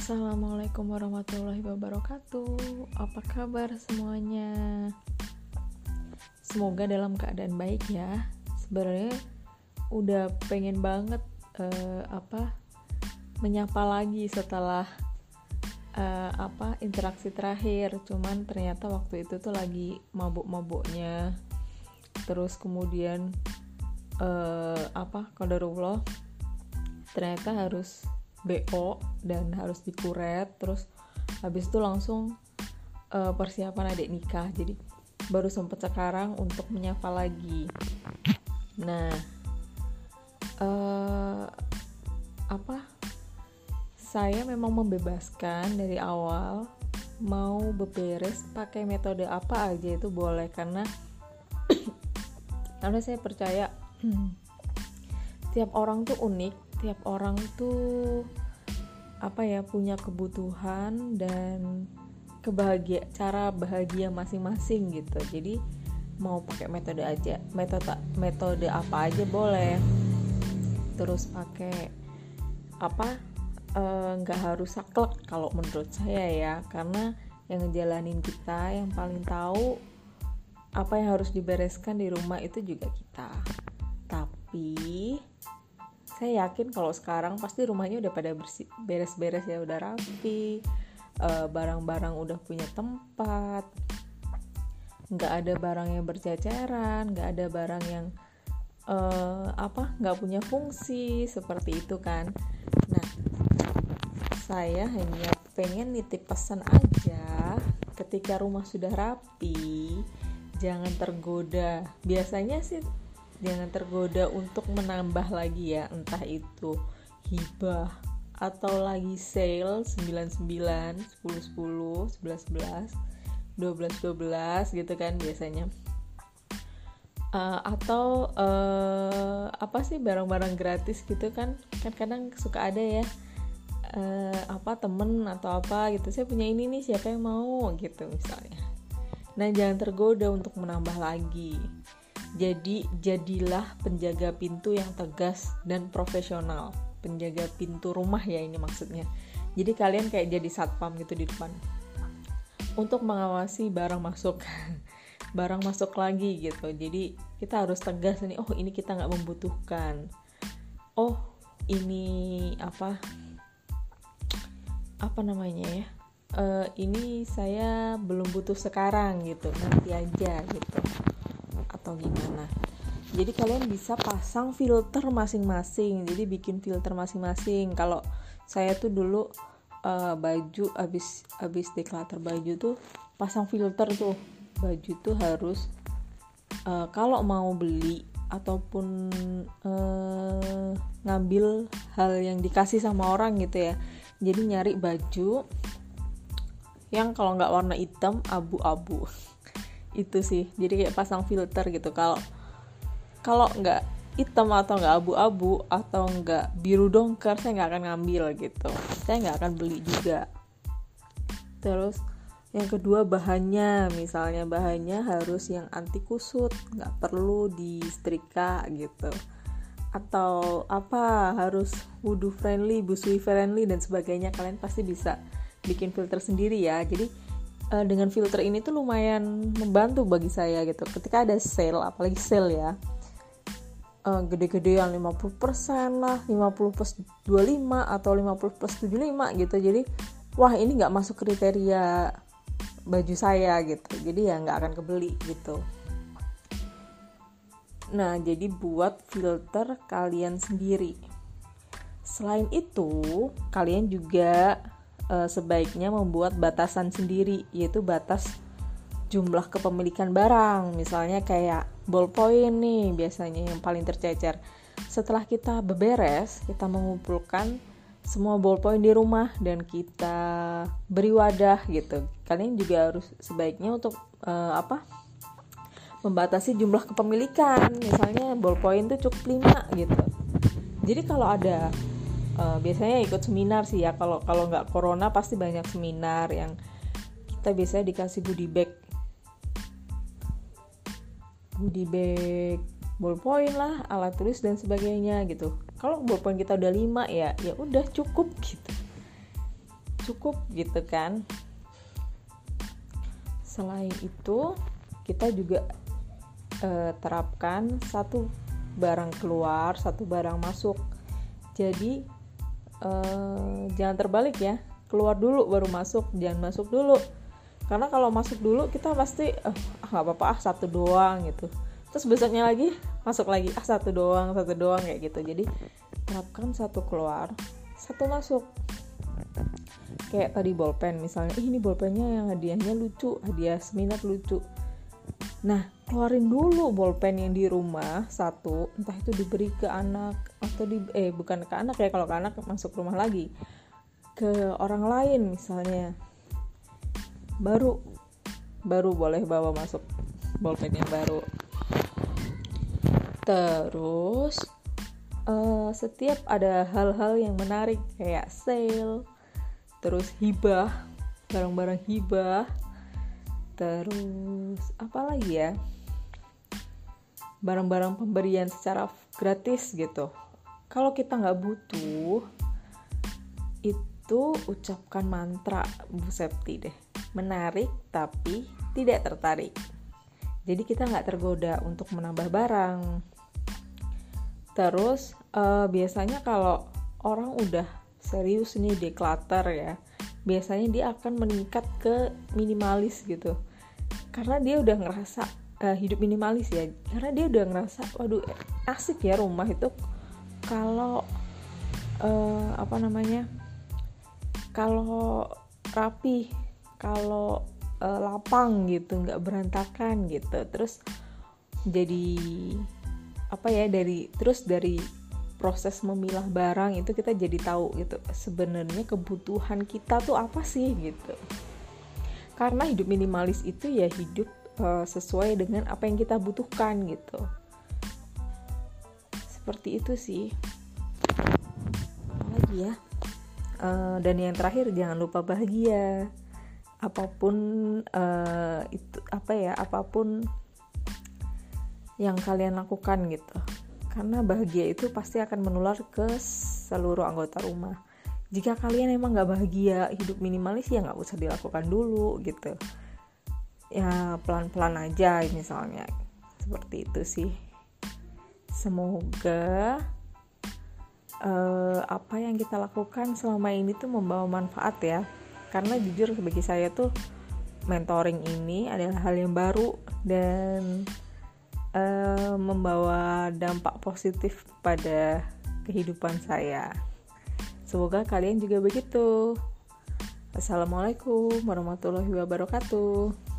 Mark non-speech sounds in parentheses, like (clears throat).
Assalamualaikum warahmatullahi wabarakatuh. Apa kabar semuanya? Semoga dalam keadaan baik ya. Sebenarnya udah pengen banget uh, apa menyapa lagi setelah uh, apa interaksi terakhir. Cuman ternyata waktu itu tuh lagi mabuk-mabuknya. Terus kemudian uh, apa kodarullah ternyata harus BO dan harus dikuret terus habis itu langsung uh, persiapan adik nikah. Jadi baru sempat sekarang untuk menyapa lagi. Nah uh, apa? Saya memang membebaskan dari awal mau beberes pakai metode apa aja itu boleh karena (clears throat) karena saya percaya (clears throat) tiap orang tuh unik tiap orang tuh apa ya punya kebutuhan dan kebahagia cara bahagia masing-masing gitu. Jadi mau pakai metode aja metode metode apa aja boleh. Terus pakai apa eh, nggak e, harus saklek kalau menurut saya ya. Karena yang ngejalanin kita yang paling tahu apa yang harus dibereskan di rumah itu juga kita. Tapi saya yakin kalau sekarang pasti rumahnya udah pada beres-beres ya udah rapi eh, barang-barang udah punya tempat. Nggak ada barang yang berceceran nggak ada barang yang uh, apa nggak punya fungsi seperti itu kan. Nah saya hanya pengen nitip pesan aja ketika rumah sudah rapi jangan tergoda. Biasanya sih jangan tergoda untuk menambah lagi ya entah itu hibah atau lagi sale 99 10 10 11 11 12 12 gitu kan biasanya. Uh, atau uh, apa sih barang-barang gratis gitu kan? Kan kadang suka ada ya uh, apa temen atau apa gitu. Saya punya ini nih siapa yang mau gitu misalnya. Nah jangan tergoda untuk menambah lagi jadi jadilah penjaga pintu yang tegas dan profesional. Penjaga pintu rumah ya ini maksudnya. Jadi kalian kayak jadi satpam gitu di depan. Untuk mengawasi barang masuk. (laughs) barang masuk lagi gitu. Jadi kita harus tegas nih, oh ini kita nggak membutuhkan. Oh, ini apa? Apa namanya ya? Uh, ini saya belum butuh sekarang gitu nanti aja gitu atau gimana. Jadi kalian bisa pasang filter masing-masing. Jadi bikin filter masing-masing. Kalau saya tuh dulu uh, baju abis abis declutter baju tuh pasang filter tuh. Baju tuh harus uh, kalau mau beli ataupun uh, ngambil hal yang dikasih sama orang gitu ya. Jadi nyari baju yang kalau nggak warna hitam abu-abu (laughs) itu sih. Jadi kayak pasang filter gitu. Kalau kalau nggak hitam atau nggak abu-abu atau nggak biru dongker saya nggak akan ngambil gitu. Saya nggak akan beli juga. Terus yang kedua bahannya. Misalnya bahannya harus yang anti kusut nggak perlu di setrika gitu. Atau apa harus wudhu friendly busui friendly dan sebagainya. Kalian pasti bisa bikin filter sendiri ya. Jadi uh, dengan filter ini tuh lumayan membantu bagi saya gitu. Ketika ada sale apalagi sale ya. Uh, gede-gede yang 50% lah 50 plus 25 atau 50 plus 75 gitu. Jadi wah ini nggak masuk kriteria baju saya gitu. Jadi ya nggak akan kebeli gitu. Nah jadi buat filter kalian sendiri. Selain itu kalian juga e, sebaiknya membuat batasan sendiri yaitu batas jumlah kepemilikan barang. Misalnya kayak ballpoint nih biasanya yang paling tercecer. Setelah kita beberes kita mengumpulkan semua ballpoint di rumah dan kita beri wadah gitu. Kalian juga harus sebaiknya untuk uh, apa membatasi jumlah kepemilikan. Misalnya ballpoint itu cukup 5 gitu. Jadi kalau ada uh, biasanya ikut seminar sih ya. Kalau kalau nggak corona pasti banyak seminar yang kita biasanya dikasih goodie bag. Goodie bag ballpoint lah alat tulis dan sebagainya gitu. Kalau ballpoint kita udah lima ya ya udah cukup gitu. Cukup gitu kan. Selain itu kita juga uh, terapkan satu barang keluar satu barang masuk. Jadi uh, jangan terbalik ya. Keluar dulu baru masuk. Jangan masuk dulu. Karena kalau masuk dulu kita pasti ah nggak apa-apa. Ah satu doang gitu. Terus besoknya lagi masuk lagi. Ah satu doang satu doang kayak gitu. Jadi terapkan satu keluar satu masuk. Kayak tadi bolpen misalnya. Ih, ini bolpennya yang hadiahnya lucu. Hadiah seminar lucu nah keluarin dulu bolpen yang di rumah satu entah itu diberi ke anak atau di eh bukan ke anak ya kalau ke anak masuk rumah lagi ke orang lain misalnya. Baru baru boleh bawa masuk bolpen yang baru. Terus uh, setiap ada hal-hal yang menarik kayak sale terus hibah barang-barang hibah terus apa lagi ya? Barang-barang pemberian secara gratis gitu. Kalau kita nggak butuh itu ucapkan mantra Bu Septi deh. Menarik tapi tidak tertarik. Jadi kita nggak tergoda untuk menambah barang. Terus uh, biasanya kalau orang udah serius nih declutter ya biasanya dia akan meningkat ke minimalis gitu karena dia udah ngerasa uh, hidup minimalis ya. Karena dia udah ngerasa waduh asik ya rumah itu. Kalau uh, apa namanya kalau rapi kalau uh, lapang gitu nggak berantakan gitu. Terus jadi apa ya dari terus dari proses memilah barang itu kita jadi tahu gitu sebenarnya kebutuhan kita tuh apa sih gitu karena hidup minimalis itu ya hidup uh, sesuai dengan apa yang kita butuhkan gitu. Seperti itu sih. Lagi ya? Uh, dan yang terakhir jangan lupa bahagia. Apa pun uh, itu apa ya apa pun yang kalian lakukan gitu. Karena bahagia itu pasti akan menular ke seluruh anggota rumah jika kalian emang nggak bahagia hidup minimalis ya nggak usah dilakukan dulu gitu. Ya pelan-pelan aja misalnya. Seperti itu sih. Semoga uh, apa yang kita lakukan selama ini tuh membawa manfaat ya. Karena jujur bagi saya tuh mentoring ini adalah hal yang baru dan uh, membawa dampak positif pada kehidupan saya. Semoga kalian juga begitu. Assalamualaikum warahmatullahi wabarakatuh.